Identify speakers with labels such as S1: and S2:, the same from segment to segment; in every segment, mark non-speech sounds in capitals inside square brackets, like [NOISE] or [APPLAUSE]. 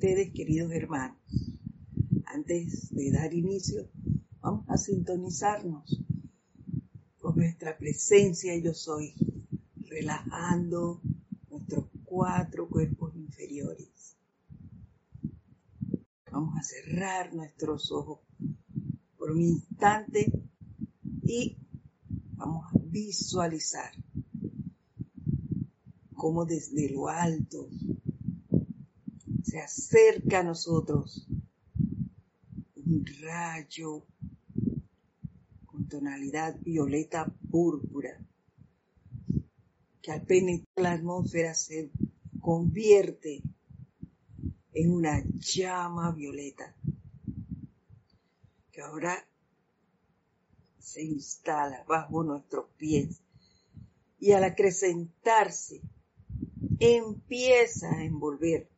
S1: ustedes, queridos hermanos. Antes de dar inicio, vamos a sintonizarnos con nuestra presencia yo soy, relajando nuestros cuatro cuerpos inferiores. Vamos a cerrar nuestros ojos por un instante y vamos a visualizar cómo desde lo alto se acerca a nosotros un rayo con tonalidad violeta púrpura que al penetrar la atmósfera se convierte en una llama violeta que ahora se instala bajo nuestros pies y al acrecentarse empieza a envolver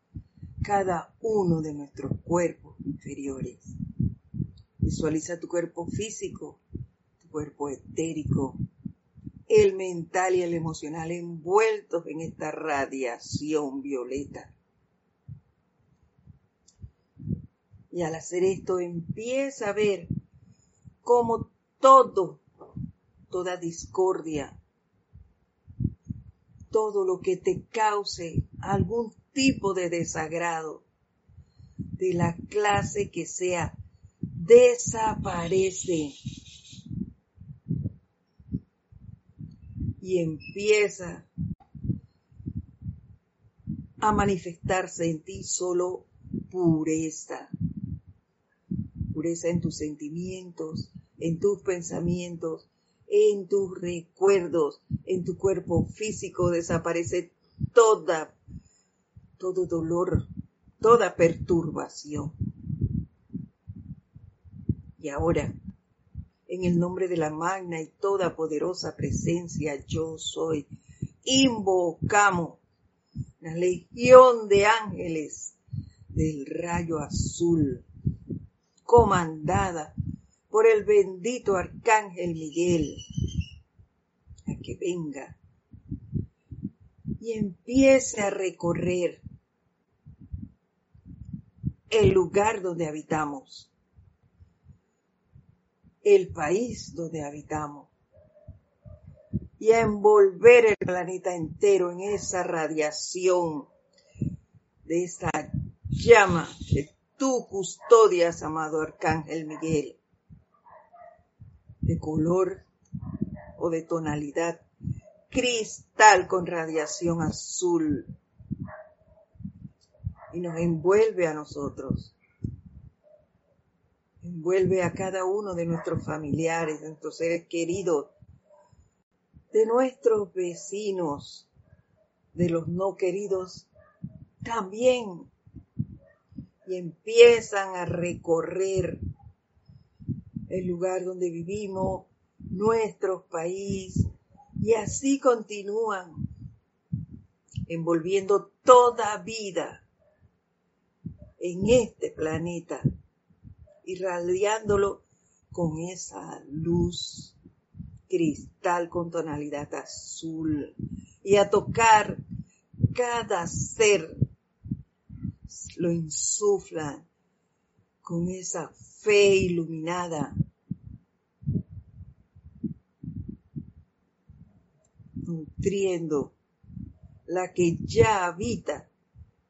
S1: cada uno de nuestros cuerpos inferiores. Visualiza tu cuerpo físico, tu cuerpo etérico, el mental y el emocional envueltos en esta radiación violeta. Y al hacer esto empieza a ver cómo todo, toda discordia, todo lo que te cause algún tipo de desagrado, de la clase que sea, desaparece y empieza a manifestarse en ti solo pureza. Pureza en tus sentimientos, en tus pensamientos, en tus recuerdos, en tu cuerpo físico desaparece toda todo dolor, toda perturbación. Y ahora, en el nombre de la magna y toda poderosa presencia yo soy, invocamos la legión de ángeles del rayo azul, comandada por el bendito arcángel Miguel, a que venga y empiece a recorrer el lugar donde habitamos, el país donde habitamos, y a envolver el planeta entero en esa radiación de esa llama que tú custodias, amado Arcángel Miguel, de color o de tonalidad cristal con radiación azul y nos envuelve a nosotros. Envuelve a cada uno de nuestros familiares, de nuestros seres queridos, de nuestros vecinos, de los no queridos también. Y empiezan a recorrer el lugar donde vivimos, nuestro país, y así continúan envolviendo toda vida en este planeta, irradiándolo con esa luz cristal con tonalidad azul y a tocar cada ser lo insufla con esa fe iluminada nutriendo la que ya habita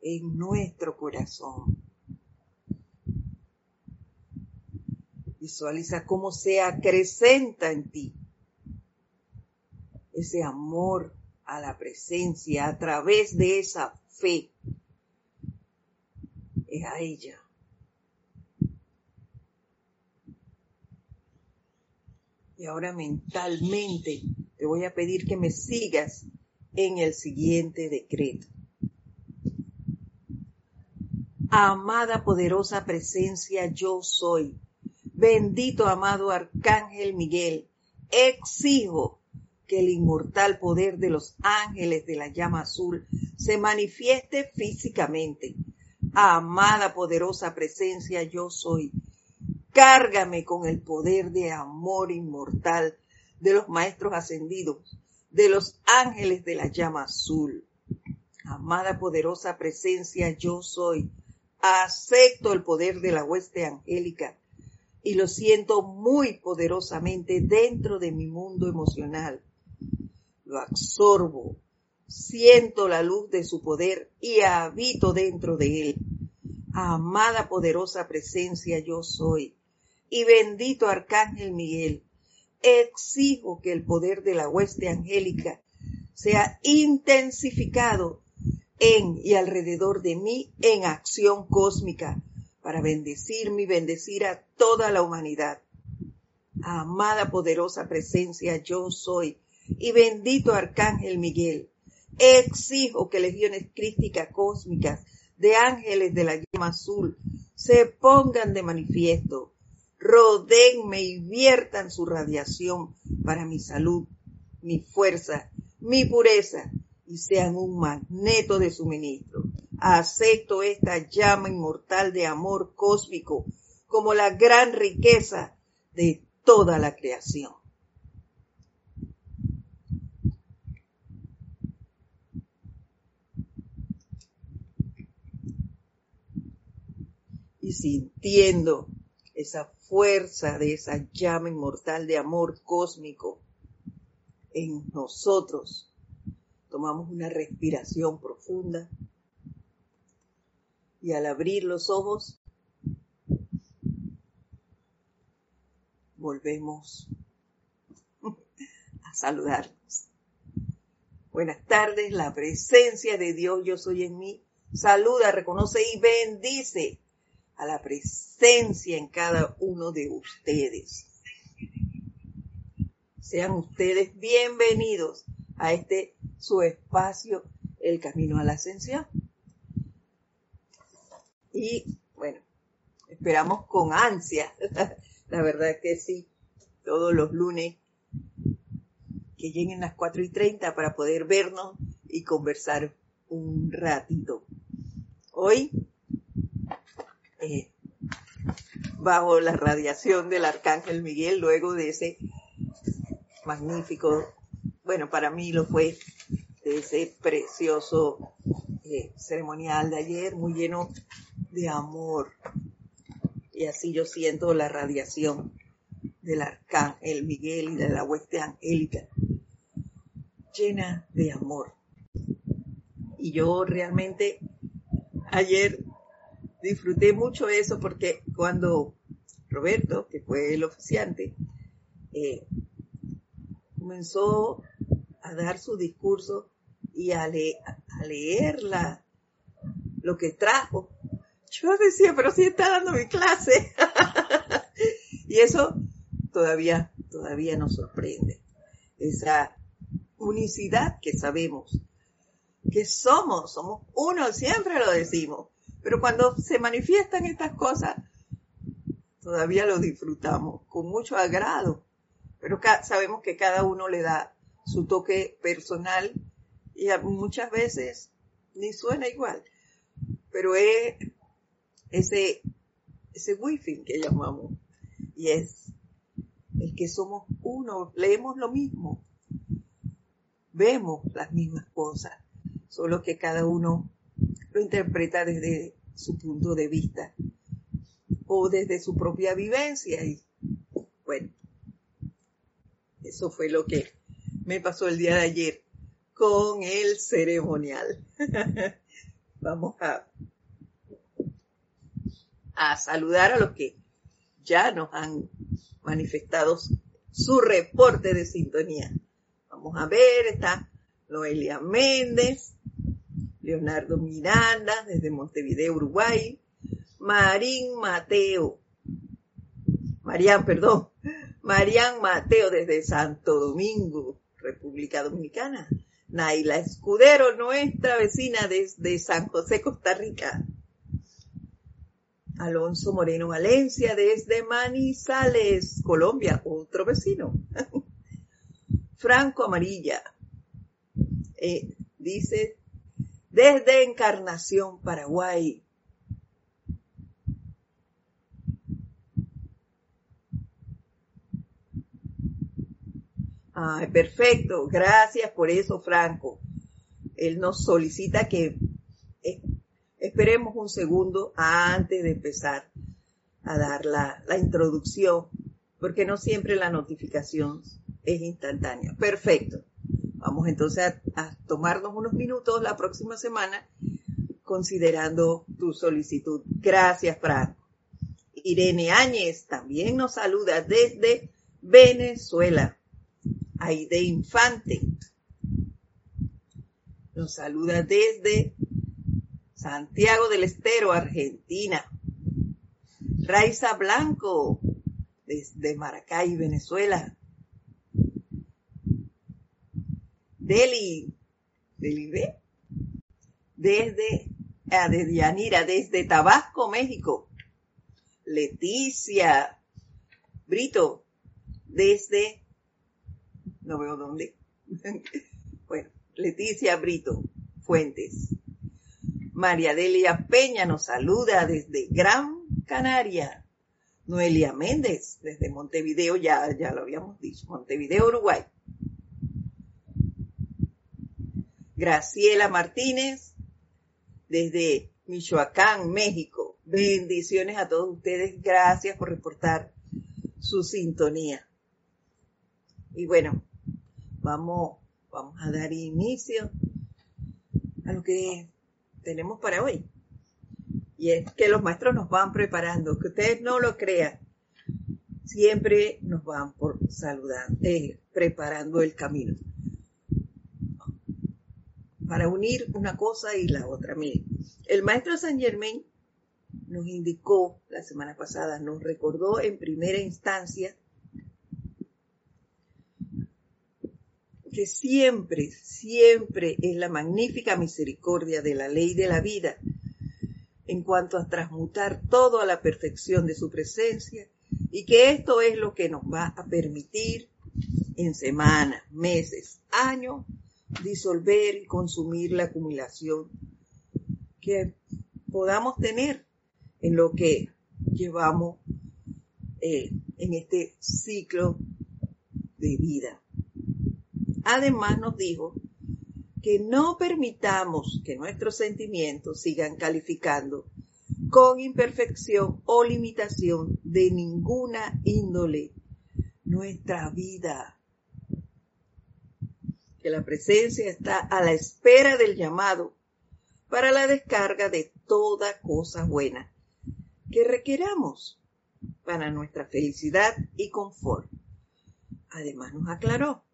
S1: en nuestro corazón. Visualiza cómo se acrecenta en ti ese amor a la presencia a través de esa fe. Es a ella. Y ahora mentalmente te voy a pedir que me sigas en el siguiente decreto. Amada poderosa presencia, yo soy Bendito amado Arcángel Miguel, exijo que el inmortal poder de los ángeles de la llama azul se manifieste físicamente. Amada poderosa presencia yo soy. Cárgame con el poder de amor inmortal de los maestros ascendidos, de los ángeles de la llama azul. Amada poderosa presencia yo soy acepto el poder de la hueste angélica y lo siento muy poderosamente dentro de mi mundo emocional. Lo absorbo, siento la luz de su poder y habito dentro de él. Amada poderosa presencia yo soy y bendito Arcángel Miguel, exijo que el poder de la hueste angélica sea intensificado en y alrededor de mí en acción cósmica para bendecirme y bendecir a toda la humanidad. Amada poderosa presencia, yo soy, y bendito Arcángel Miguel, exijo que legiones crísticas cósmicas de ángeles de la llama azul se pongan de manifiesto, rodenme y viertan su radiación para mi salud, mi fuerza, mi pureza y sean un magneto de suministro acepto esta llama inmortal de amor cósmico como la gran riqueza de toda la creación. Y sintiendo esa fuerza de esa llama inmortal de amor cósmico en nosotros, tomamos una respiración profunda y al abrir los ojos volvemos [LAUGHS] a saludarnos. Buenas tardes, la presencia de Dios yo soy en mí. Saluda, reconoce y bendice a la presencia en cada uno de ustedes. Sean ustedes bienvenidos a este su espacio, el camino a la ascensión. Y bueno, esperamos con ansia, [LAUGHS] la verdad que sí, todos los lunes que lleguen las 4 y 30 para poder vernos y conversar un ratito. Hoy, eh, bajo la radiación del Arcángel Miguel, luego de ese magnífico, bueno, para mí lo fue, de ese precioso eh, ceremonial de ayer, muy lleno de amor. Y así yo siento la radiación del arcángel Miguel y de la hueste angélica, llena de amor. Y yo realmente ayer disfruté mucho eso porque cuando Roberto, que fue el oficiante, eh, comenzó a dar su discurso y a, a leer lo que trajo, yo decía, pero sí está dando mi clase. [LAUGHS] y eso todavía, todavía nos sorprende. Esa unicidad que sabemos que somos, somos uno, siempre lo decimos. Pero cuando se manifiestan estas cosas, todavía lo disfrutamos con mucho agrado. Pero sabemos que cada uno le da su toque personal y muchas veces ni suena igual. Pero es ese, ese wifi que llamamos. Y es el que somos uno, leemos lo mismo, vemos las mismas cosas, solo que cada uno lo interpreta desde su punto de vista o desde su propia vivencia. Y bueno, eso fue lo que me pasó el día de ayer con el ceremonial. [LAUGHS] Vamos a a saludar a los que ya nos han manifestado su reporte de sintonía. Vamos a ver, está Noelia Méndez, Leonardo Miranda desde Montevideo, Uruguay, Marín Mateo, Marian, perdón, Marian Mateo desde Santo Domingo, República Dominicana, Naila Escudero, nuestra vecina desde San José, Costa Rica, Alonso Moreno Valencia desde Manizales, Colombia, otro vecino. [LAUGHS] Franco Amarilla eh, dice desde Encarnación, Paraguay. Ay, perfecto, gracias por eso, Franco. Él nos solicita que Esperemos un segundo antes de empezar a dar la, la introducción, porque no siempre la notificación es instantánea. Perfecto. Vamos entonces a, tomarnos unos minutos la próxima semana considerando tu solicitud. Gracias, Franco. Irene Áñez también nos saluda desde Venezuela. Aide Infante nos saluda desde Santiago del Estero, Argentina. Raiza Blanco desde Maracay, Venezuela. Deli, Deli B, desde, ah, desde Yanira, desde Tabasco, México. Leticia Brito, desde, no veo dónde. [LAUGHS] bueno, Leticia Brito Fuentes. María Delia Peña nos saluda desde Gran Canaria. Noelia Méndez desde Montevideo, ya, ya lo habíamos dicho, Montevideo, Uruguay. Graciela Martínez desde Michoacán, México. Bendiciones a todos ustedes. Gracias por reportar su sintonía. Y bueno, vamos, vamos a dar inicio a lo que tenemos para hoy. Y es que los maestros nos van preparando, que ustedes no lo crean. Siempre nos van por saludar, eh, preparando el camino para unir una cosa y la otra. Miren, el maestro San Germain nos indicó la semana pasada, nos recordó en primera instancia que siempre, siempre es la magnífica misericordia de la ley de la vida en cuanto a transmutar todo a la perfección de su presencia y que esto es lo que nos va a permitir en semanas, meses, años, disolver y consumir la acumulación que podamos tener en lo que llevamos eh, en este ciclo de vida. Además nos dijo que no permitamos que nuestros sentimientos sigan calificando con imperfección o limitación de ninguna índole nuestra vida que la presencia está a la espera del llamado para la descarga de toda cosa buena que requeramos para nuestra felicidad y confort. Además nos aclaró,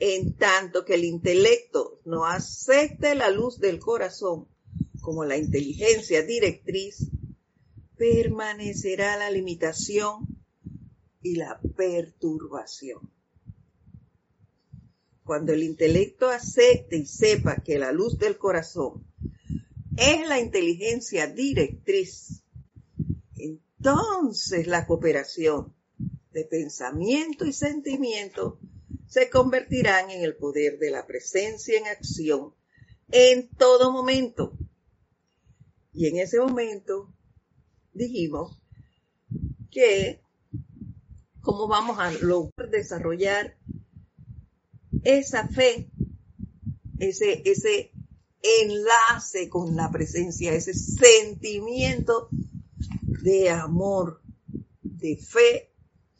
S1: en tanto que el intelecto no acepte la luz del corazón como la inteligencia directriz, permanecerá la limitación y la perturbación. Cuando el intelecto acepte y sepa que la luz del corazón es la inteligencia directriz, entonces la cooperación de pensamiento y sentimiento se convertirán en el poder de la presencia en acción en todo momento. Y en ese momento dijimos que cómo vamos a lograr desarrollar esa fe, ese, ese enlace con la presencia, ese sentimiento de amor, de fe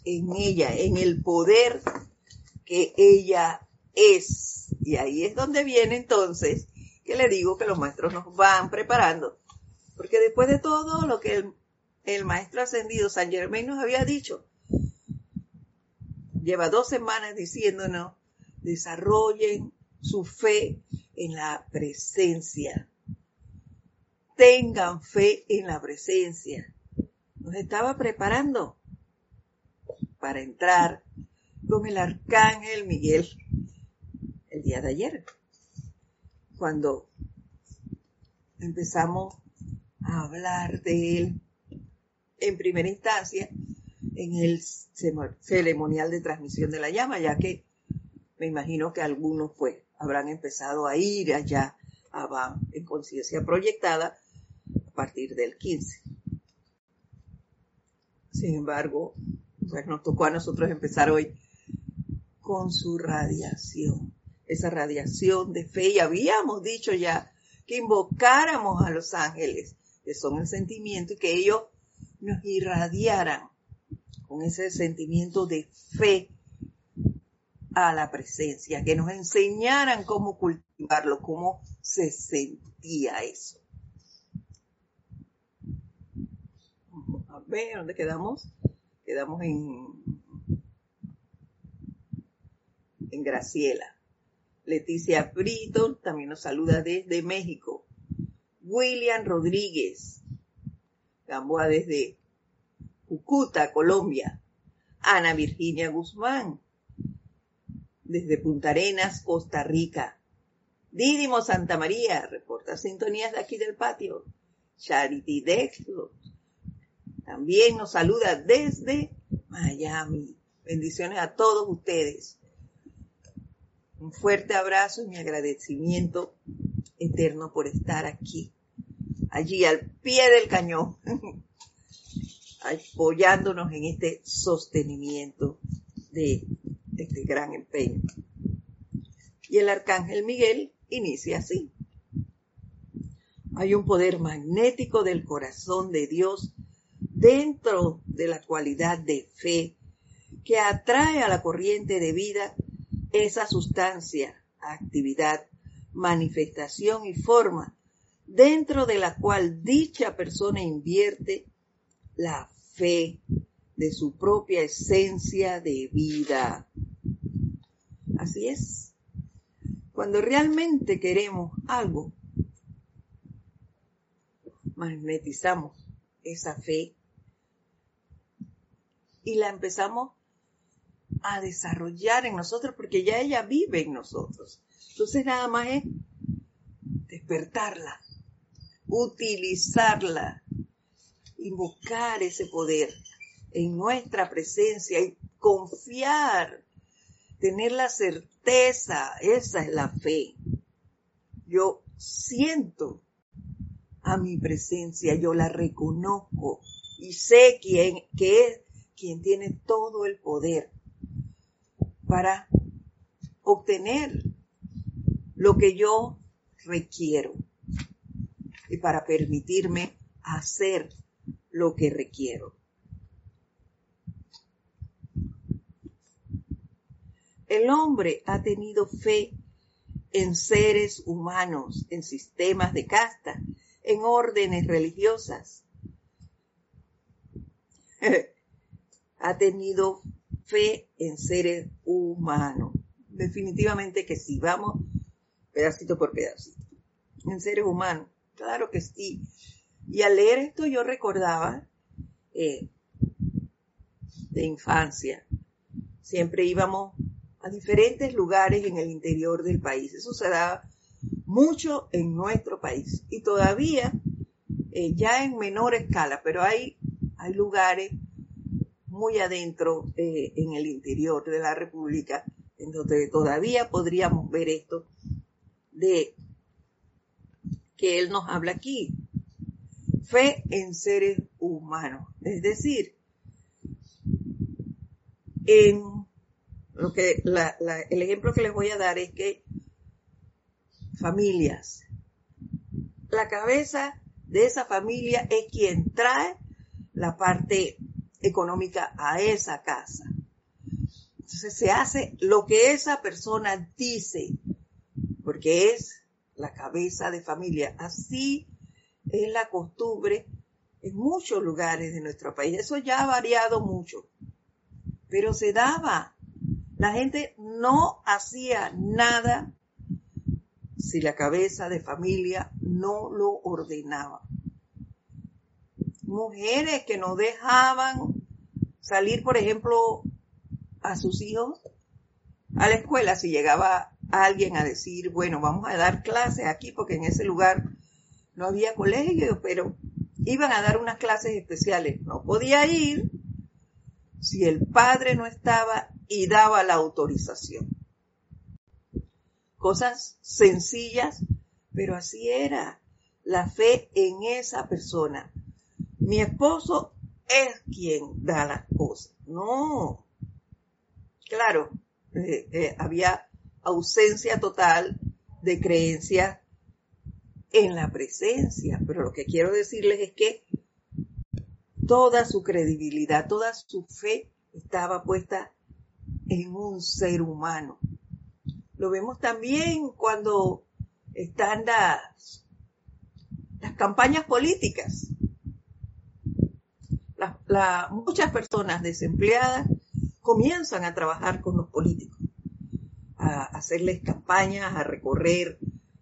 S1: en ella, en el poder que ella es. Y ahí es donde viene entonces que le digo que los maestros nos van preparando. Porque después de todo lo que el, el maestro ascendido San Germain nos había dicho, lleva dos semanas diciéndonos desarrollen su fe en la presencia. Tengan fe en la presencia. Nos estaba preparando para entrar con el arcángel Miguel el día de ayer, cuando empezamos a hablar de él en primera instancia en el ceremonial de transmisión de la llama, ya que me imagino que algunos pues habrán empezado a ir allá a en conciencia proyectada a partir del 15. Sin embargo, pues nos tocó a nosotros empezar hoy con su radiación, esa radiación de fe y habíamos dicho ya que invocáramos a los ángeles, que son el sentimiento, y que ellos nos irradiaran con ese sentimiento de fe a la presencia, que nos enseñaran cómo cultivarlo, cómo se sentía eso. A ver, ¿dónde quedamos? Quedamos en, en Graciela. Leticia Brito también nos saluda desde México. William Rodríguez, Gamboa desde Cucuta, Colombia. Ana Virginia Guzmán, desde Punta Arenas, Costa Rica. Didimo Santa María, reporta sintonías de aquí del patio. Charity Dexlo, también nos saluda desde Miami. Bendiciones a todos ustedes. Un fuerte abrazo y mi agradecimiento eterno por estar aquí, allí al pie del cañón, [LAUGHS] apoyándonos en este sostenimiento de este gran empeño. Y el arcángel Miguel inicia así. Hay un poder magnético del corazón de Dios dentro de la cualidad de fe que atrae a la corriente de vida esa sustancia, actividad, manifestación y forma dentro de la cual dicha persona invierte la fe de su propia esencia de vida. Así es. Cuando realmente queremos algo, magnetizamos esa fe y la empezamos a desarrollar en nosotros porque ya ella vive en nosotros. Entonces nada más es despertarla, utilizarla, invocar ese poder en nuestra presencia y confiar, tener la certeza, esa es la fe. Yo siento a mi presencia, yo la reconozco y sé quién, que es quien tiene todo el poder para obtener lo que yo requiero y para permitirme hacer lo que requiero. El hombre ha tenido fe en seres humanos, en sistemas de casta, en órdenes religiosas. [LAUGHS] ha tenido fe en seres humanos. Definitivamente que sí, vamos pedacito por pedacito. En seres humanos, claro que sí. Y al leer esto yo recordaba eh, de infancia, siempre íbamos a diferentes lugares en el interior del país. Eso se da mucho en nuestro país y todavía eh, ya en menor escala, pero hay, hay lugares muy adentro eh, en el interior de la República, en donde todavía podríamos ver esto de que él nos habla aquí. Fe en seres humanos. Es decir, en lo que el ejemplo que les voy a dar es que familias, la cabeza de esa familia es quien trae la parte económica a esa casa. Entonces se hace lo que esa persona dice, porque es la cabeza de familia. Así es la costumbre en muchos lugares de nuestro país. Eso ya ha variado mucho, pero se daba. La gente no hacía nada si la cabeza de familia no lo ordenaba mujeres que no dejaban salir, por ejemplo, a sus hijos a la escuela si llegaba alguien a decir, bueno, vamos a dar clases aquí porque en ese lugar no había colegio, pero iban a dar unas clases especiales. No podía ir si el padre no estaba y daba la autorización. Cosas sencillas, pero así era la fe en esa persona mi esposo es quien da las cosas. No. Claro, eh, eh, había ausencia total de creencia en la presencia, pero lo que quiero decirles es que toda su credibilidad, toda su fe estaba puesta en un ser humano. Lo vemos también cuando están las, las campañas políticas. Muchas personas desempleadas comienzan a trabajar con los políticos, a hacerles campañas, a recorrer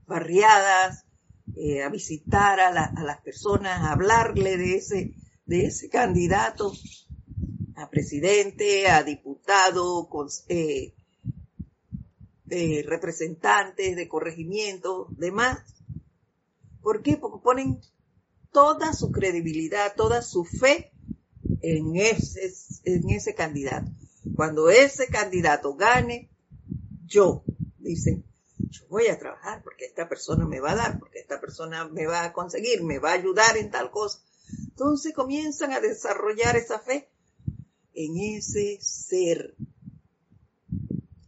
S1: barriadas, eh, a visitar a, las personas, a hablarle de ese, de ese candidato a presidente, a diputado, con, eh, representantes de corregimiento, demás. ¿Por qué? Porque ponen toda su credibilidad, toda su fe en ese, en ese candidato. Cuando ese candidato gane, yo, dicen, yo voy a trabajar porque esta persona me va a dar, porque esta persona me va a conseguir, me va a ayudar en tal cosa. Entonces comienzan a desarrollar esa fe en ese ser.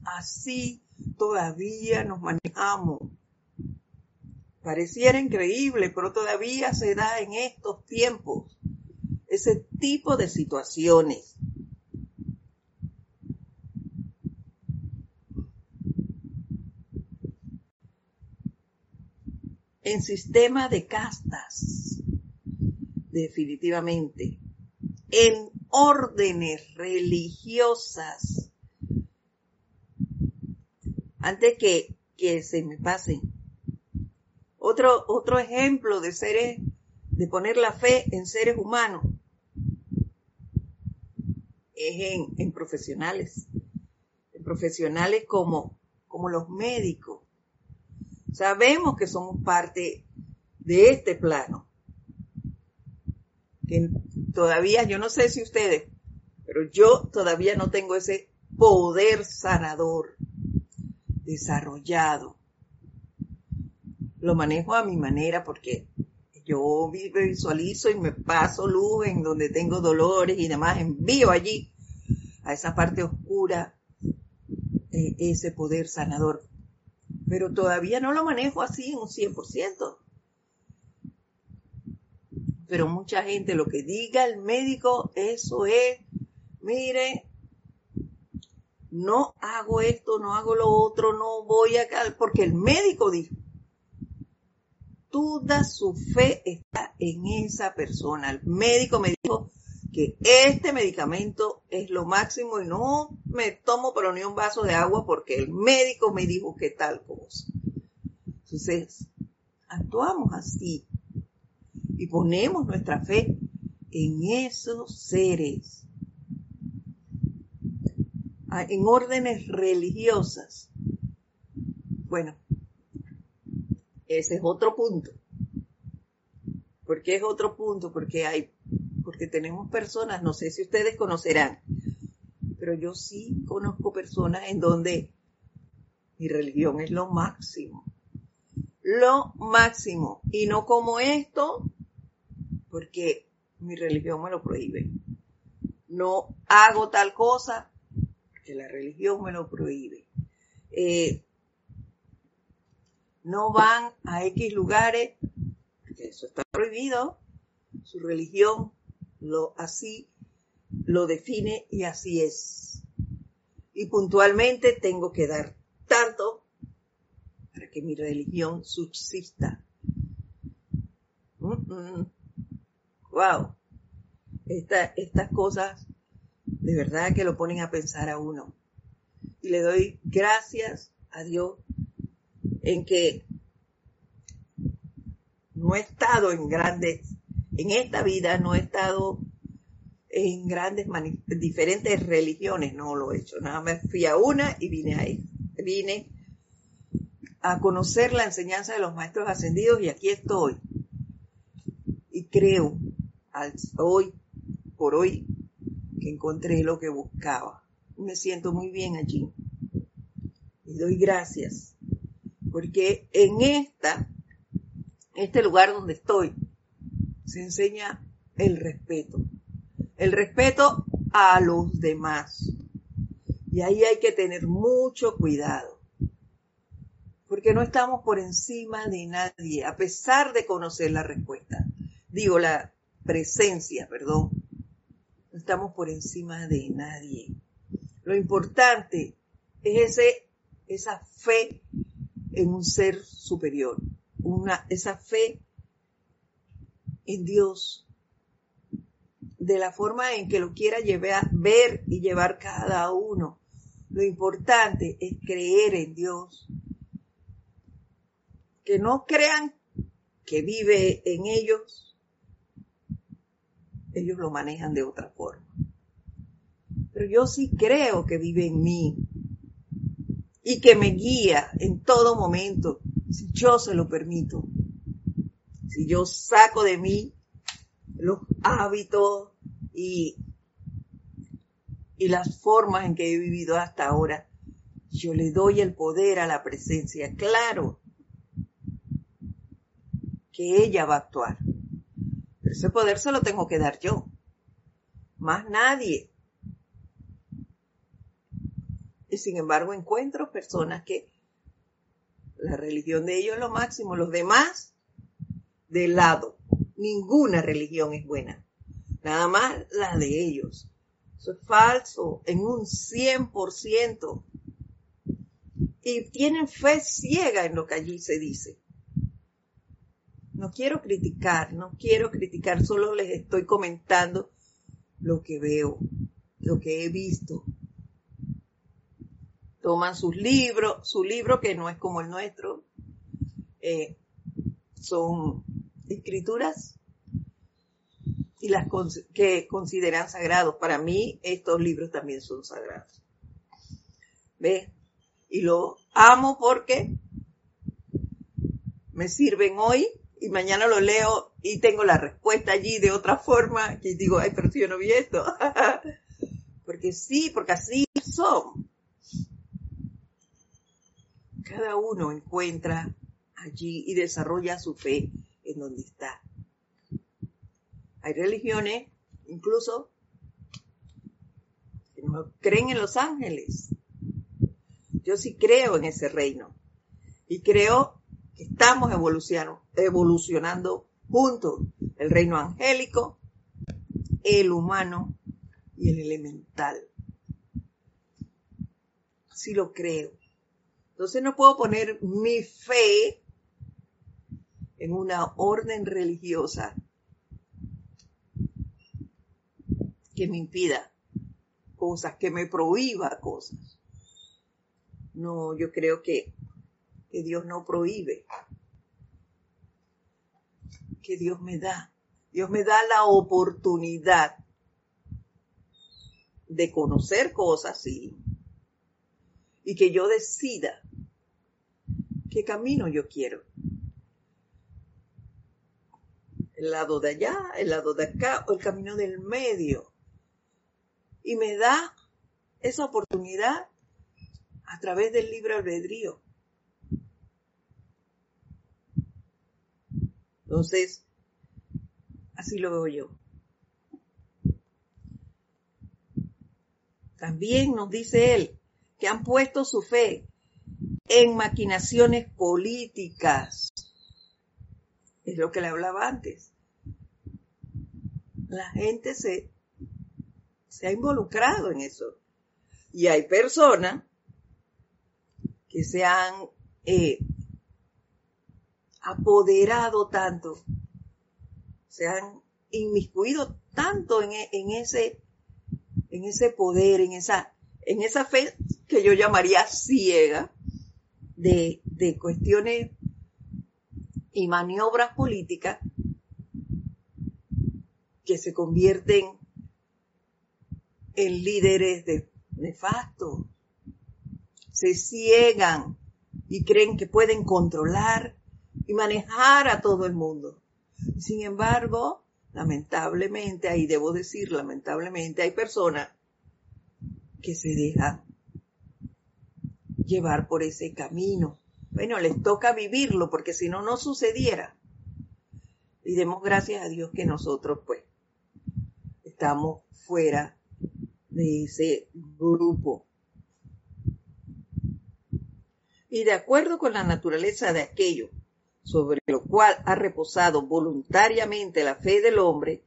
S1: Así todavía nos manejamos. Pareciera increíble, pero todavía se da en estos tiempos ese tipo de situaciones. en sistema de castas, definitivamente, en órdenes religiosas. Antes que, que se me pasen. Otro, otro ejemplo de seres, de poner la fe en seres humanos, es en, en profesionales. En profesionales como, como los médicos, Sabemos que somos parte de este plano. Que todavía, yo no sé si ustedes, pero yo todavía no tengo ese poder sanador desarrollado. Lo manejo a mi manera porque yo visualizo y me paso luz en donde tengo dolores y demás, envío allí a esa parte oscura eh, ese poder sanador pero todavía no lo manejo así en un 100%. Pero mucha gente, lo que diga el médico, eso es, mire, no hago esto, no hago lo otro, no voy acá, porque el médico dijo, toda su fe está en esa persona. El médico me dijo, que este medicamento es lo máximo y no me tomo pero ni un vaso de agua porque el médico me dijo que tal cosa. Entonces, actuamos así y ponemos nuestra fe en esos seres, en órdenes religiosas. Bueno, ese es otro punto. ¿Por qué es otro punto? Porque hay porque tenemos personas, no sé si ustedes conocerán, pero yo sí conozco personas en donde mi religión es lo máximo, lo máximo, y no como esto, porque mi religión me lo prohíbe. No hago tal cosa, porque la religión me lo prohíbe. Eh, no van a X lugares, porque eso está prohibido, su religión lo así lo define y así es. Y puntualmente tengo que dar tanto para que mi religión subsista. Wow. estas cosas de verdad que lo ponen a pensar a uno. Y le doy gracias a Dios en que no he estado en grandes en esta vida no he estado en grandes, diferentes religiones, no lo he hecho, nada más fui a una y vine ahí, vine a conocer la enseñanza de los maestros ascendidos y aquí estoy. Y creo, hoy, por hoy, que encontré lo que buscaba. Me siento muy bien allí. Y doy gracias, porque en esta, este lugar donde estoy, se enseña el respeto. El respeto a los demás. Y ahí hay que tener mucho cuidado. Porque no estamos por encima de nadie, a pesar de conocer la respuesta. Digo, la presencia, perdón. No estamos por encima de nadie. Lo importante es ese, esa fe en un ser superior, una, esa fe en Dios, de la forma en que lo quiera llevar, ver y llevar cada uno. Lo importante es creer en Dios. Que no crean que vive en ellos, ellos lo manejan de otra forma. Pero yo sí creo que vive en mí y que me guía en todo momento, si yo se lo permito. Si yo saco de mí los hábitos y, y las formas en que he vivido hasta ahora, yo le doy el poder a la presencia. Claro que ella va a actuar. Pero ese poder se lo tengo que dar yo. Más nadie. Y sin embargo encuentro personas que la religión de ellos es lo máximo, los demás de lado. Ninguna religión es buena, nada más la de ellos. Eso es falso en un 100%. Y tienen fe ciega en lo que allí se dice. No quiero criticar, no quiero criticar, solo les estoy comentando lo que veo, lo que he visto, toman sus libros, su libro que no es como el nuestro, eh, son escrituras y las que consideran sagrados. Para mí estos libros también son sagrados. ¿Ves? Y lo amo porque me sirven hoy y mañana lo leo y tengo la respuesta allí de otra forma y digo, ay, pero si yo no vi esto. [LAUGHS] porque sí, porque así son cada uno encuentra allí y desarrolla su fe en donde está. Hay religiones, incluso, que no creen en los ángeles. Yo sí creo en ese reino. Y creo que estamos evolucionando, juntos. El reino angélico, el humano y el elemental. Así lo creo. Entonces no puedo poner mi fe en una orden religiosa que me impida cosas, que me prohíba cosas. No, yo creo que, que Dios no prohíbe, que Dios me da. Dios me da la oportunidad de conocer cosas, sí, y que yo decida qué camino yo quiero. El lado de allá, el lado de acá o el camino del medio. Y me da esa oportunidad a través del libre albedrío. Entonces, así lo veo yo. También nos dice él que han puesto su fe en maquinaciones políticas. Es lo que le hablaba antes. La gente se, se ha involucrado en eso. Y hay personas que se han eh, apoderado tanto, se han inmiscuido tanto en, en, ese, en ese poder, en esa, en esa fe que yo llamaría ciega, de, cuestiones y maniobras políticas que se convierten en líderes de nefastos, se ciegan y creen que pueden controlar y manejar a todo el mundo. Sin embargo, lamentablemente, ahí debo decir, lamentablemente hay personas que se dejan llevar por ese camino. Bueno, les toca vivirlo porque si no, no sucediera. Y demos gracias a Dios que nosotros pues estamos fuera de ese grupo. y de acuerdo con la naturaleza de aquello sobre lo cual ha reposado voluntariamente la fe del hombre,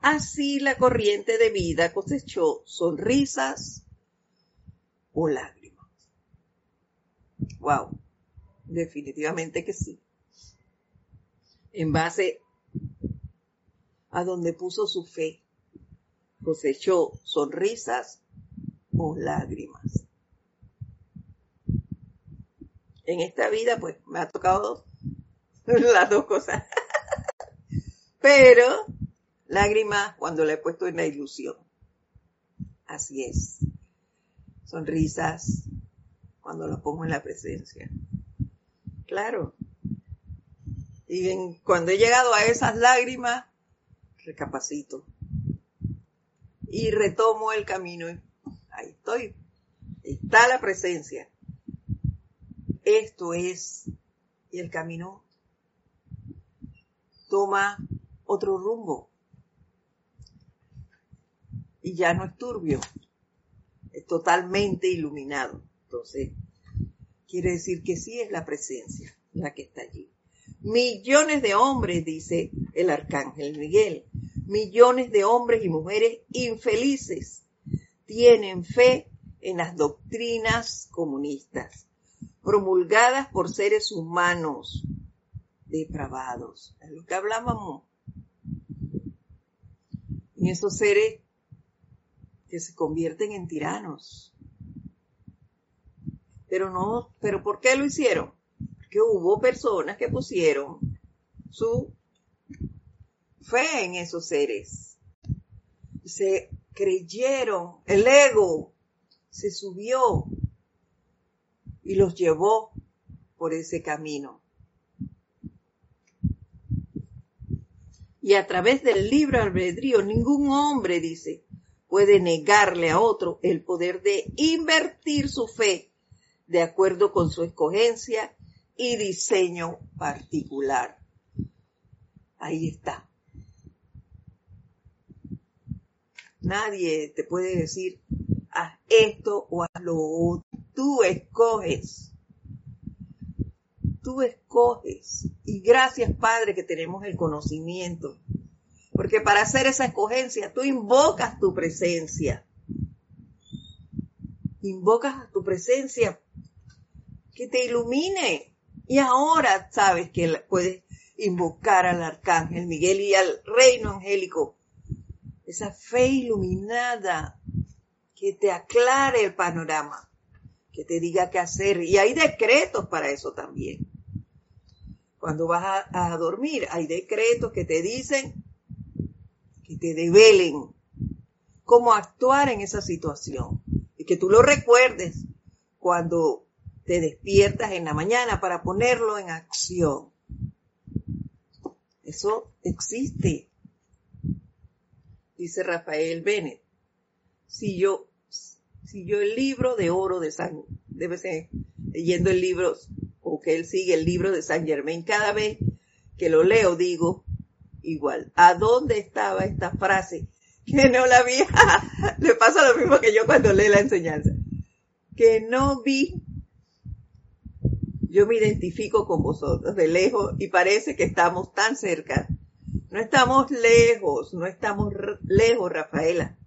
S1: así la corriente de vida cosechó sonrisas o lágrimas. Wow, definitivamente que sí. En base a donde puso su fe, cosechó sonrisas o lágrimas. En esta vida, pues, me ha tocado [LAUGHS] las dos cosas. [LAUGHS] Pero lágrimas cuando la he puesto en la ilusión. Así es. Sonrisas cuando lo pongo en la presencia. Claro. Y cuando he llegado a esas lágrimas, recapacito. Y retomo el camino. Ahí estoy. Está la presencia. Esto es. Y el camino toma otro rumbo. Y ya no es turbio, es totalmente iluminado. Entonces, quiere decir que sí es la presencia la que está allí. Millones de hombres, dice el arcángel Miguel, millones de hombres y mujeres infelices tienen fe en las doctrinas comunistas, promulgadas por seres humanos depravados. Es lo que hablábamos. Y esos seres que se convierten en tiranos. Pero no, pero ¿por qué lo hicieron? Porque hubo personas que pusieron su fe en esos seres. Se creyeron, el ego se subió y los llevó por ese camino. Y a través del libre albedrío, ningún hombre, dice, puede negarle a otro el poder de invertir su fe de acuerdo con su escogencia y diseño particular. Ahí está. Nadie te puede decir, haz esto o haz lo otro. Tú escoges. Tú escoges. Y gracias, Padre, que tenemos el conocimiento. Porque para hacer esa escogencia, tú invocas tu presencia. Invocas tu presencia que te ilumine. Y ahora sabes que puedes invocar al arcángel Miguel y al reino angélico. Esa fe iluminada que te aclare el panorama, que te diga qué hacer. Y hay decretos para eso también. Cuando vas a, dormir, hay decretos que te dicen, que te develen cómo actuar en esa situación. Y que tú lo recuerdes cuando te despiertas en la mañana para ponerlo en acción. Eso existe. Dice Rafael Bennett. Si yo, si yo el libro de oro de San, debe ser leyendo el libro o que él sigue el libro de San Germain, cada vez que lo leo digo igual, ¿a dónde estaba esta frase? [LAUGHS] Que no la vi, [LAUGHS] le pasa lo mismo que yo cuando leo la enseñanza, que no vi, yo me identifico con vosotros de lejos y parece que estamos tan cerca. No estamos lejos, no estamos lejos, Rafaela,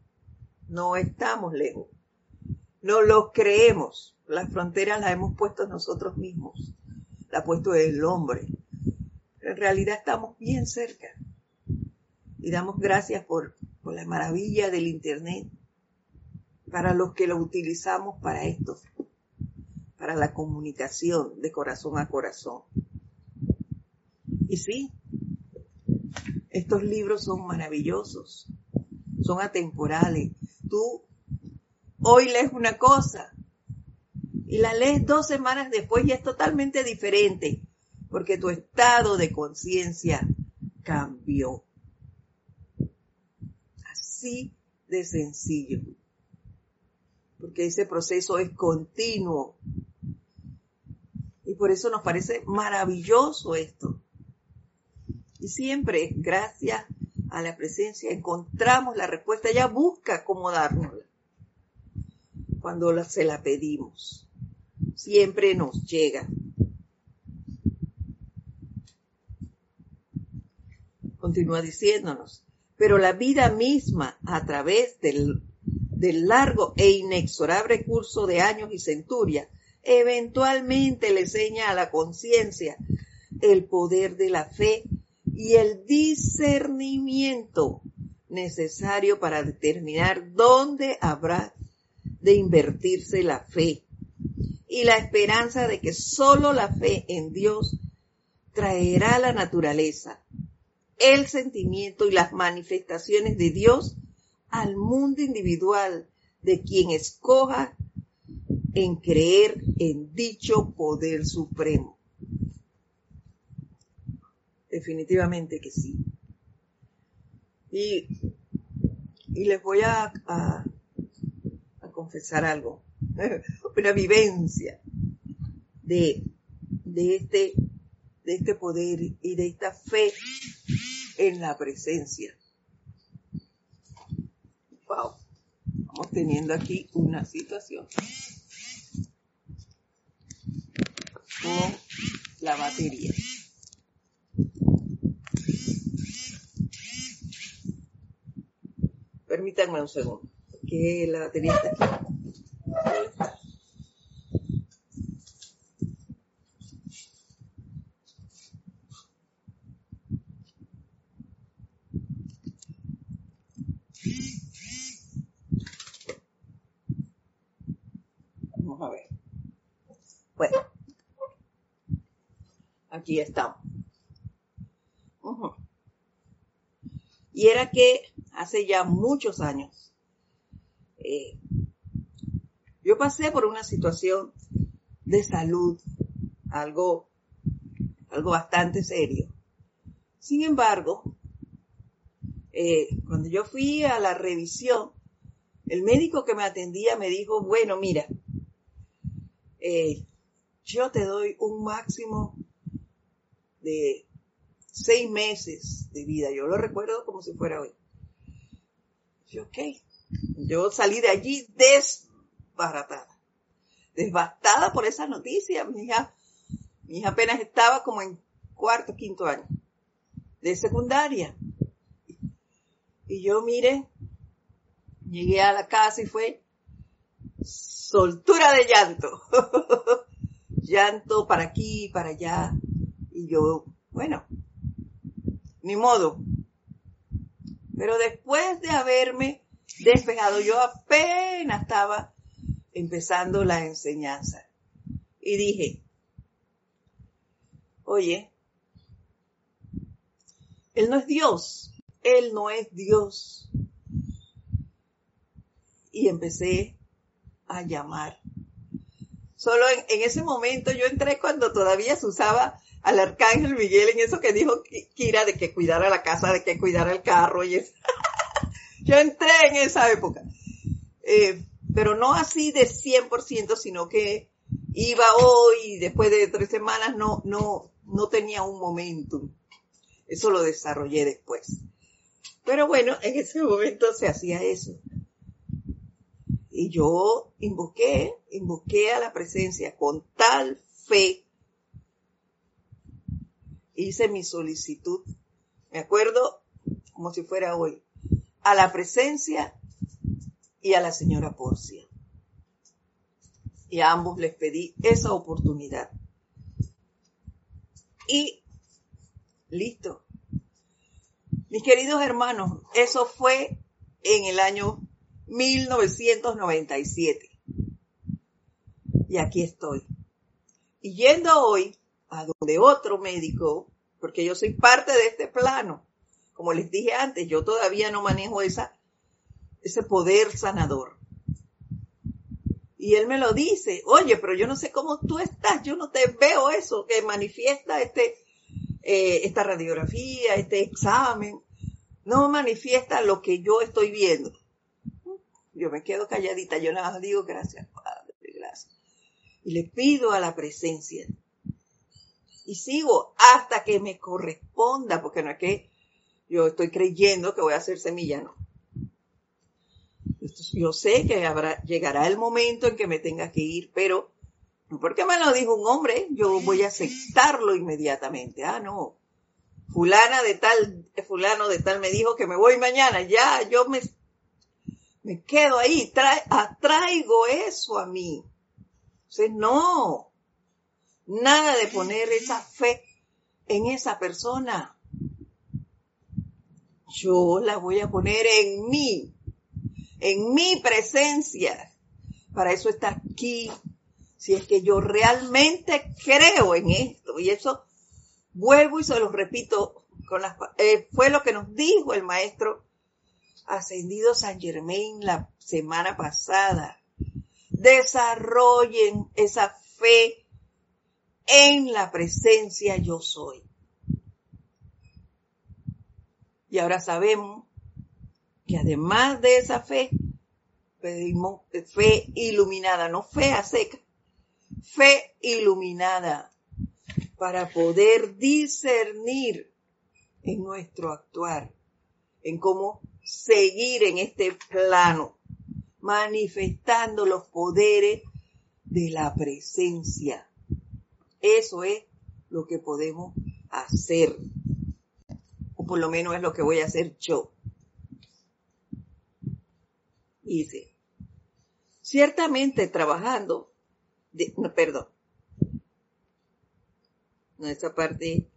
S1: no estamos lejos. No lo creemos. Las fronteras las hemos puesto nosotros mismos. La ha puesto el hombre. en realidad estamos bien cerca. Y damos gracias por, por la maravilla del Internet para los que lo utilizamos para esto, para la comunicación de corazón a corazón. Y sí, estos libros son maravillosos, son atemporales. Tú hoy lees una cosa y la lees dos semanas después y es totalmente diferente, porque tu estado de conciencia cambió. Así de sencillo. Porque ese proceso es continuo. Y por eso nos parece maravilloso esto. Y siempre, gracias a la presencia, encontramos la respuesta. Ella busca cómo dárnosla cuando se la pedimos siempre nos llega. Continúa diciéndonos, pero la vida misma a través del, del largo e inexorable curso de años y centurias eventualmente le enseña a la conciencia el poder de la fe y el discernimiento necesario para determinar dónde habrá de invertirse la fe y la esperanza de que sólo la fe en Dios traerá la naturaleza, el sentimiento y las manifestaciones de Dios al mundo individual de quien escoja en creer en dicho poder supremo. Definitivamente que sí. Y, y les voy a, a, confesar algo, [LAUGHS] una vivencia de, de, este, de este poder y de esta fe en la presencia. Wow, estamos teniendo aquí una situación con la batería. Permítanme un segundo, que la batería está aquí. Vamos a ver. Bueno, aquí estamos. Y era que hace ya muchos años, eh, yo pasé por una situación de salud, algo, algo bastante serio. Sin embargo, eh, cuando yo fui a la revisión, el médico que me atendía me dijo, bueno, mira, eh, yo te doy un máximo de seis meses de vida. Yo lo recuerdo como si fuera hoy. Yo, ok. Yo salí de allí desbaratada. Desbastada por esa noticia. Mi hija, mi hija apenas estaba como en cuarto, quinto año de secundaria. Y yo, mire, llegué a la casa y fue soltura de llanto. [LAUGHS] llanto para aquí, para allá. Y yo, bueno, ni modo. Pero después de haberme despejado, yo apenas estaba empezando la enseñanza. Y dije, oye, Él no es Dios, Él no es Dios. Y empecé a llamar. Solo en, en, ese momento yo entré cuando todavía se usaba al arcángel Miguel en eso que dijo Kira de que cuidara la casa, de que cuidara el carro y eso. [LAUGHS] Yo entré en esa época. Eh, pero no así de 100%, sino que iba hoy y después de tres semanas no, no, no tenía un momentum. Eso lo desarrollé después. Pero bueno, en ese momento se hacía eso. Y yo invoqué, invoqué a la presencia con tal fe hice mi solicitud, me acuerdo como si fuera hoy, a la presencia y a la señora Porcia. Y a ambos les pedí esa oportunidad. Y listo. Mis queridos hermanos, eso fue en el año 1997. Y aquí estoy. Y yendo hoy a donde otro médico, porque yo soy parte de este plano. Como les dije antes, yo todavía no manejo esa, ese poder sanador. Y él me lo dice, oye, pero yo no sé cómo tú estás, yo no te veo eso que manifiesta este, eh, esta radiografía, este examen, no manifiesta lo que yo estoy viendo. Yo me quedo calladita, yo nada más digo gracias, Padre, gracias. Y le pido a la presencia y sigo hasta que me corresponda, porque no es que yo estoy creyendo que voy a ser semilla, no. Yo sé que llegará el momento en que me tenga que ir, pero porque me lo dijo un hombre, yo voy a aceptarlo inmediatamente. Ah, no. Fulana de tal, fulano de tal me dijo que me voy mañana. Ya, yo me, me quedo ahí, atraigo eso a mí. Entonces, no. Nada de poner esa fe en esa persona. Yo la voy a poner en mí, en mi presencia. Para eso está aquí si es que yo realmente creo en esto. Y eso vuelvo y se lo repito, eh, fue lo que nos dijo el maestro ascendido San Germain la semana pasada. Desarrollen esa fe en la presencia yo soy. Y ahora sabemos que además de esa fe, pedimos fe iluminada, no fe a seca, fe iluminada para poder discernir en nuestro actuar, en cómo seguir en este plano, manifestando los poderes de la presencia. Eso es lo que podemos hacer, o por lo menos es lo que voy a hacer yo. Dice, ciertamente trabajando no, perdón. No, esa parte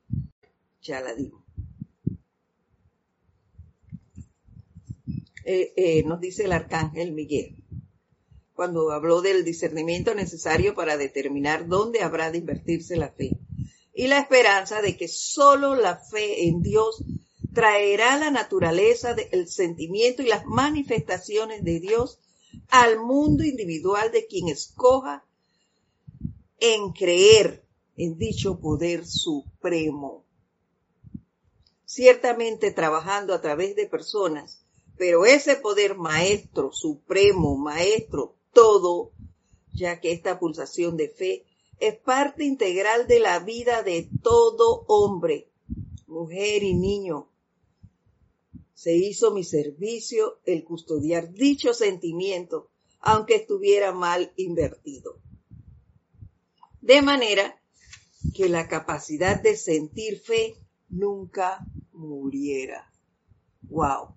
S1: ya la digo. Eh, eh, nos dice el arcángel Miguel, cuando habló del discernimiento necesario para determinar dónde habrá de invertirse la fe y la esperanza de que solo la fe en Dios traerá la naturaleza del sentimiento y las manifestaciones de Dios al mundo individual de quien escoja en creer en dicho poder supremo. Ciertamente trabajando a través de personas, pero ese poder maestro, supremo, maestro, todo, ya que esta pulsación de fe es parte integral de la vida de todo hombre, mujer y niño. Se hizo mi servicio el custodiar dicho sentimiento, aunque estuviera mal invertido de manera que la capacidad de sentir fe nunca muriera. Wow.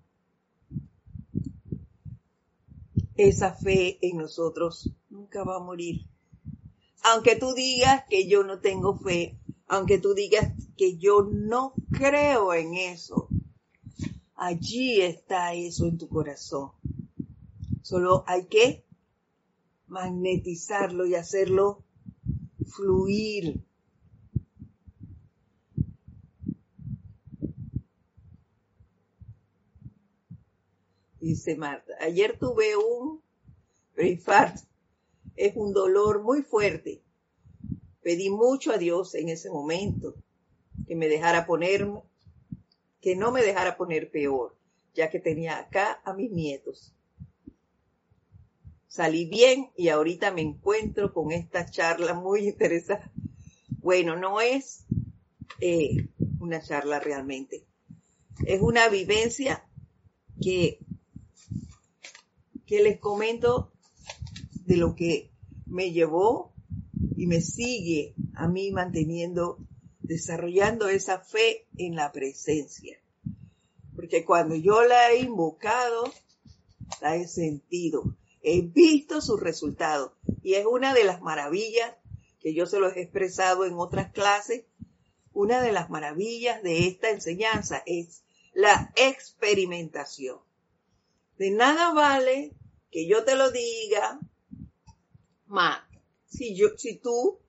S1: Esa fe en nosotros nunca va a morir. Aunque tú digas que yo no tengo fe, aunque tú digas que yo no creo en eso, allí está eso en tu corazón. Solo hay que magnetizarlo y hacerlo fluir. Dice Marta, ayer tuve un infarto. Es un dolor muy fuerte. Pedí mucho a Dios en ese momento que me dejara ponerme, que no me dejara poner peor, ya que tenía acá a mis nietos salí bien y ahorita me encuentro con esta charla muy interesante. Bueno, no es eh, una charla realmente, es una vivencia que, que les comento de lo que me llevó y me sigue a mí manteniendo, desarrollando esa fe en la presencia. Porque cuando yo la he invocado, la he sentido he visto sus resultados y es una de las maravillas que yo se los he expresado en otras clases. Una de las maravillas de esta enseñanza es la experimentación. De nada vale que yo te lo diga, más si yo, si tú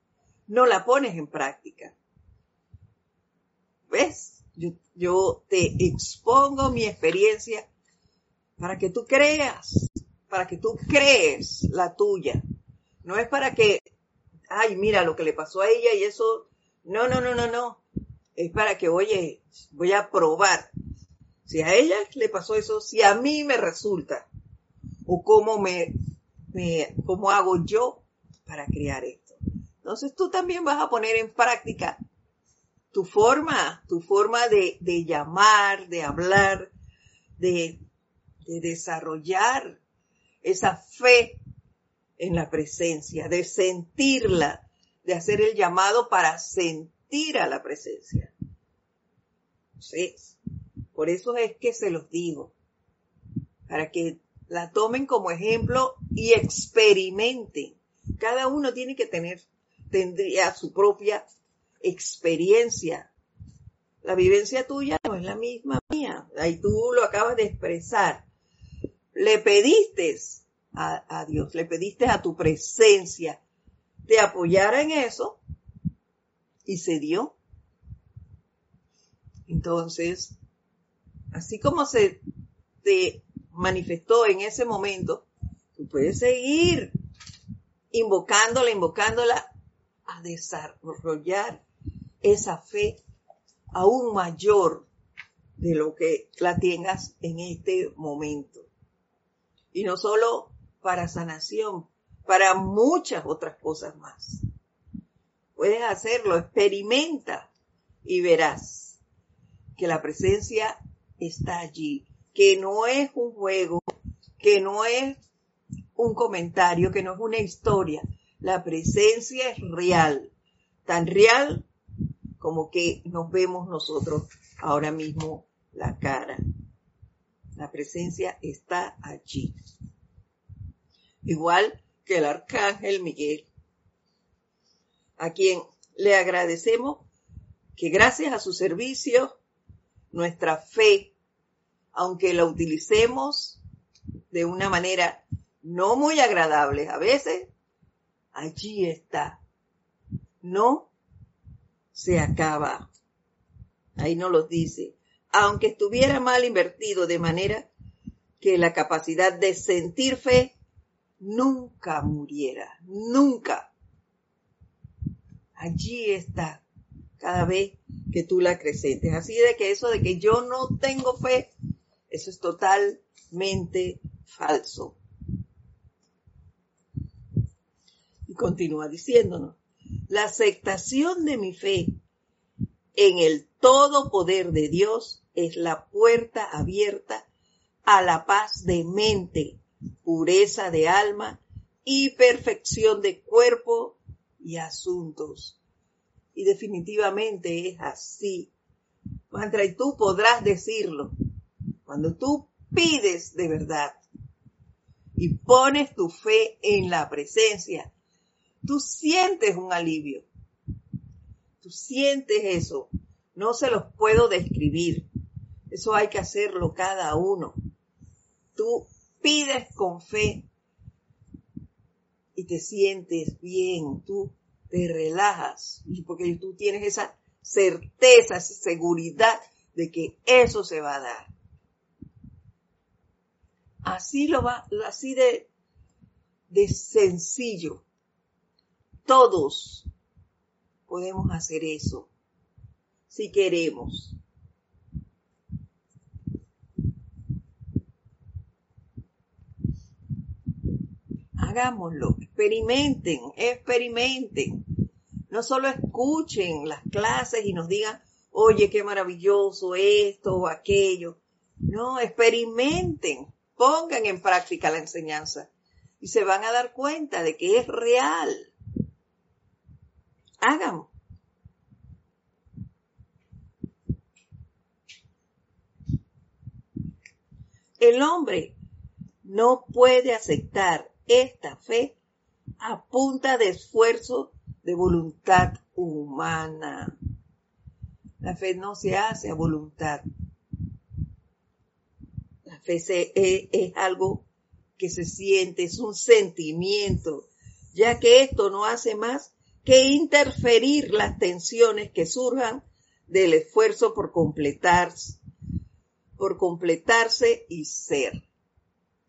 S1: no la pones en práctica. ¿Ves? Yo, yo te expongo mi experiencia para que tú creas para que tú crees la tuya. No es para que, ay, mira lo que le pasó a ella y eso. No, no, no, no, no. Es para que, oye, voy a probar. Si a ella le pasó eso, si a mí me resulta. O cómo me, me cómo hago yo para crear esto. Entonces tú también vas a poner en práctica tu forma, tu forma de, de llamar, de hablar, de, de desarrollar esa fe en la presencia, de sentirla, de hacer el llamado para sentir a la presencia. Entonces, por eso es que se los digo, para que la tomen como ejemplo y experimenten. Cada uno tiene que tener, tendría su propia experiencia. La vivencia tuya no es la misma mía. Ahí tú lo acabas de expresar. Le pediste a, a Dios, le pediste a tu presencia, te apoyara en eso y se dio. Entonces, así como se te manifestó en ese momento, tú puedes seguir invocándola, invocándola a desarrollar esa fe aún mayor de lo que la tengas en este momento. Y no solo para sanación, para muchas otras cosas más. Puedes hacerlo, experimenta y verás que la presencia está allí, que no es un juego, que no es un comentario, que no es una historia. La presencia es real, tan real como que nos vemos nosotros ahora mismo la cara. La presencia está allí. Igual que el arcángel Miguel, a quien le agradecemos que gracias a su servicio, nuestra fe, aunque la utilicemos de una manera no muy agradable a veces, allí está. No se acaba. Ahí no lo dice. Aunque estuviera mal invertido de manera que la capacidad de sentir fe nunca muriera, nunca. Allí está, cada vez que tú la acrecentes. Así de que eso de que yo no tengo fe, eso es totalmente falso. Y continúa diciéndonos, la aceptación de mi fe en el todo poder de Dios es la puerta abierta a la paz de mente pureza de alma y perfección de cuerpo y asuntos. Y definitivamente es así. Mantra, y tú podrás decirlo. Cuando tú pides de verdad y pones tu fe en la presencia, tú sientes un alivio. Tú sientes eso. No se los puedo describir. Eso hay que hacerlo cada uno. Tú pides con fe y te sientes bien, tú te relajas, porque tú tienes esa certeza, esa seguridad de que eso se va a dar. Así lo va, así de, de sencillo. Todos podemos hacer eso si queremos. hagámoslo, experimenten, experimenten. No solo escuchen las clases y nos digan, oye, qué maravilloso esto o aquello. No, experimenten, pongan en práctica la enseñanza y se van a dar cuenta de que es real. Hagan. El hombre no puede aceptar esta fe a punta de esfuerzo de voluntad humana. La fe no se hace a voluntad. Fe es, es algo que se siente, es un sentimiento, ya que esto no hace más que interferir las tensiones que surjan del esfuerzo por completarse, por completarse y ser.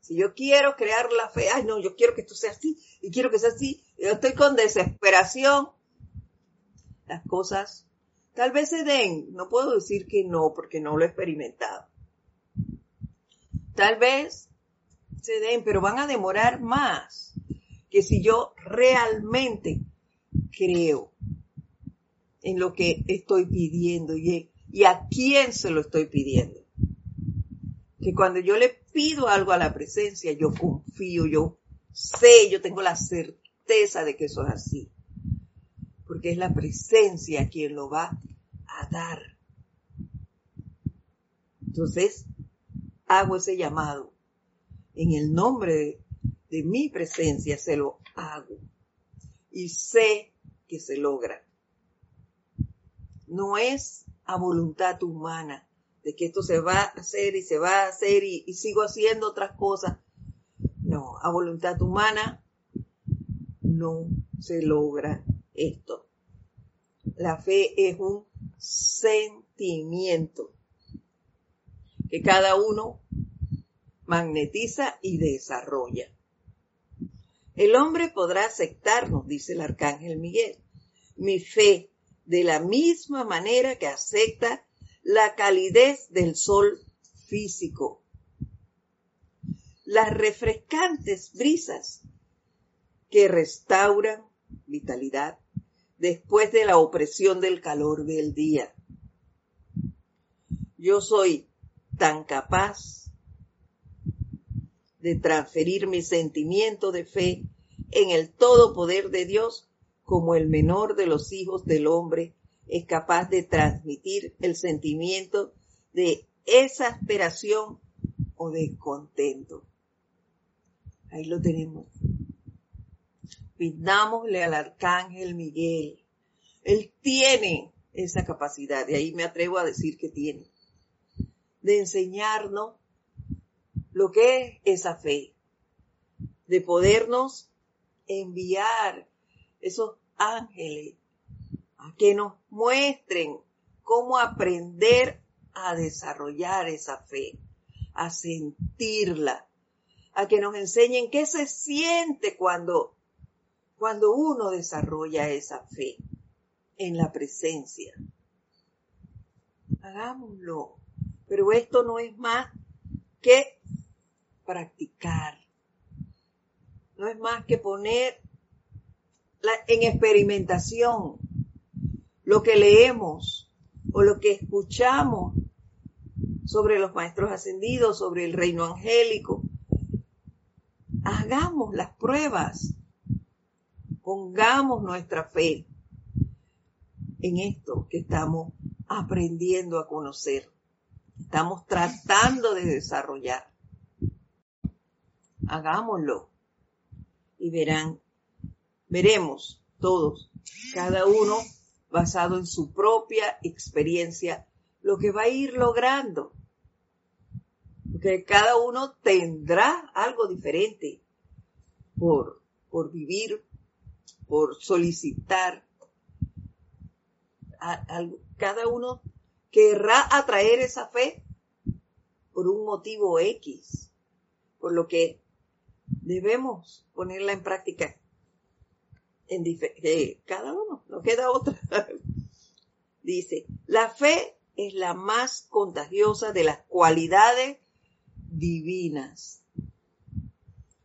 S1: Si yo quiero crear la fe, ay no, yo quiero que esto sea así y quiero que sea así, yo estoy con desesperación, las cosas tal vez se den, no puedo decir que no porque no lo he experimentado. Tal vez se den, pero van a demorar más que si yo realmente creo en lo que estoy pidiendo y, a quién se lo estoy pidiendo. Que cuando yo le pido algo a la presencia, yo confío, yo sé, yo tengo la certeza de que eso es así. Porque es la presencia quien lo va a dar. Entonces, hago ese llamado. En el nombre de, mi presencia se lo hago. Y sé que se logra. No es a voluntad humana de que esto se va a hacer y se va a hacer y, y sigo haciendo otras cosas. No, a voluntad humana no se logra esto. La fe es un sentimiento que cada uno magnetiza y desarrolla. El hombre podrá aceptarnos, dice el arcángel Miguel, mi fe de la misma manera que acepta la calidez del sol físico. Las refrescantes brisas que restauran vitalidad después de la opresión del calor del día. Yo soy tan capaz de transferir mi sentimiento de fe en el todo poder de Dios como el menor de los hijos del hombre es capaz de transmitir el sentimiento de exasperación o de contento. Ahí lo tenemos. Pidámosle al arcángel Miguel. Él tiene esa capacidad, de ahí me atrevo a decir que tiene, de enseñarnos lo que es esa fe, de podernos enviar esos ángeles a que nos muestren cómo aprender a desarrollar esa fe, a sentirla, a que nos enseñen qué se siente cuando, cuando uno desarrolla esa fe en la presencia. Hagámoslo. Pero esto no es más que practicar. No es más que poner en experimentación lo que leemos o lo que escuchamos sobre los maestros ascendidos, sobre el reino angélico. Hagamos las pruebas, pongamos nuestra fe en esto que estamos aprendiendo a conocer, estamos tratando de desarrollar. Hagámoslo y verán, veremos todos, cada uno basado en su propia experiencia, lo que va a ir logrando. Porque cada uno tendrá algo diferente por, por vivir, por solicitar. cada uno querrá atraer esa fe por un motivo X, por lo que debemos ponerla en práctica en eh, cada uno, no queda otra. [LAUGHS] Dice, la fe es la más contagiosa de las cualidades divinas,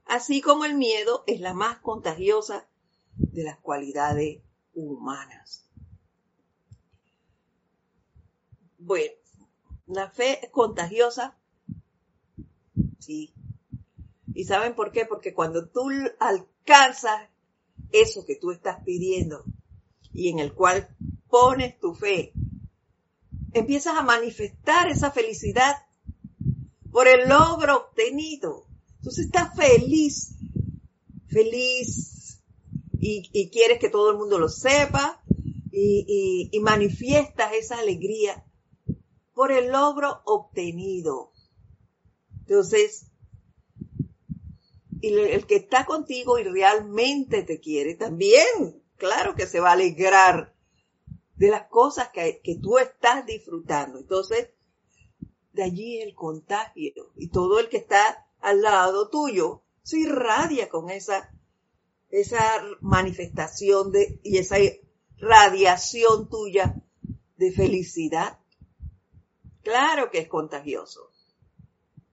S1: así como el miedo es la más contagiosa de las cualidades humanas. Bueno, la fe es contagiosa, sí. ¿Y saben por qué? Porque cuando tú alcanzas eso que tú estás pidiendo y en el cual pones tu fe, empiezas a manifestar esa felicidad por el logro obtenido. Entonces estás feliz, feliz y, quieres que todo el mundo lo sepa y, y manifiestas esa alegría por el logro obtenido. Entonces, y el que está contigo y realmente te quiere también, claro que se va a alegrar de las cosas que, que tú estás disfrutando. Entonces, de allí el contagio y todo el que está al lado tuyo se irradia con esa, esa manifestación de, y esa radiación tuya de felicidad. Claro que es contagioso.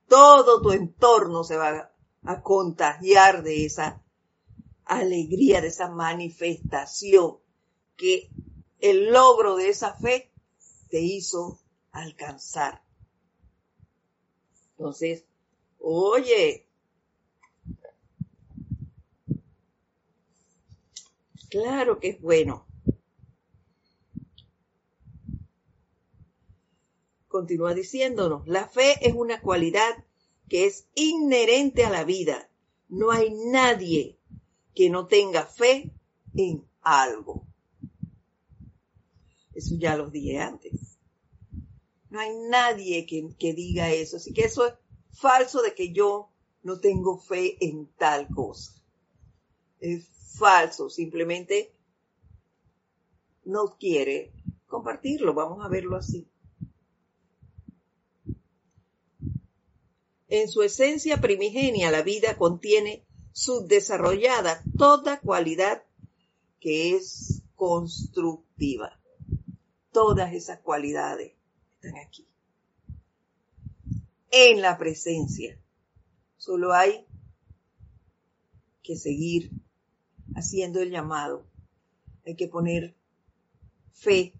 S1: Todo tu entorno se va a contagiar de esa alegría, de esa manifestación que el logro de esa fe te hizo alcanzar. Entonces, oye, Claro que es bueno. Continúa diciéndonos, la fe es una cualidad que es inherente a la vida. No hay nadie que no tenga fe en algo. Eso ya lo dije antes. No hay nadie que, que diga eso. Así que eso es falso de que yo no tengo fe en tal cosa. Es falso, simplemente no quiere compartirlo. Vamos a verlo así. En su esencia primigenia, la vida contiene subdesarrollada toda cualidad que es constructiva. Todas esas cualidades están aquí. En la presencia. Solo hay que seguir haciendo el llamado. Hay que poner fe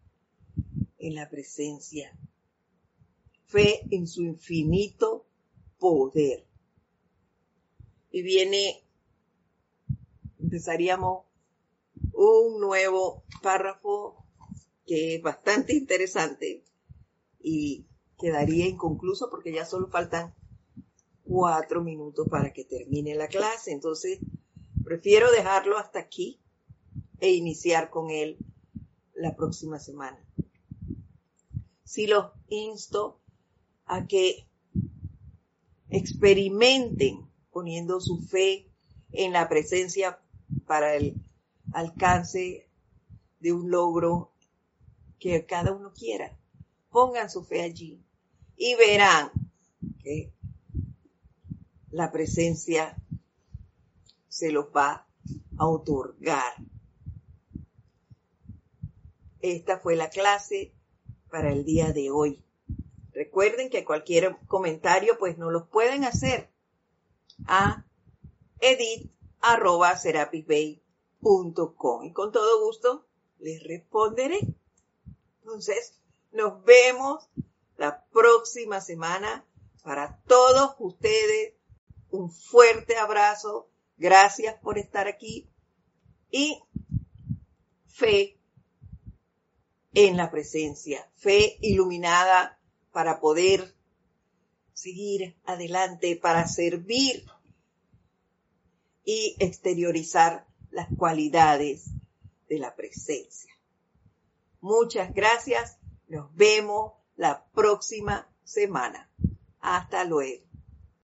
S1: en la presencia. Fe en su infinito poder. Y viene, empezaríamos un nuevo párrafo que es bastante interesante y quedaría inconcluso porque ya solo faltan cuatro minutos para que termine la clase. Entonces, prefiero dejarlo hasta aquí e iniciar con él la próxima semana. Si los insto a que experimenten poniendo su fe en la presencia para el alcance de un logro que cada uno quiera. Pongan su fe allí y verán que la presencia se los va a otorgar. Esta fue la clase para el día de hoy. Recuerden que cualquier comentario pues no los pueden hacer a edit.serapisbay.com y con todo gusto les responderé. Entonces, nos vemos la próxima semana. Para todos ustedes, un fuerte abrazo. Gracias por estar aquí y fe en la presencia, fe iluminada para poder seguir adelante, para servir y exteriorizar las cualidades de la presencia. Muchas gracias. Nos vemos la próxima semana. Hasta luego.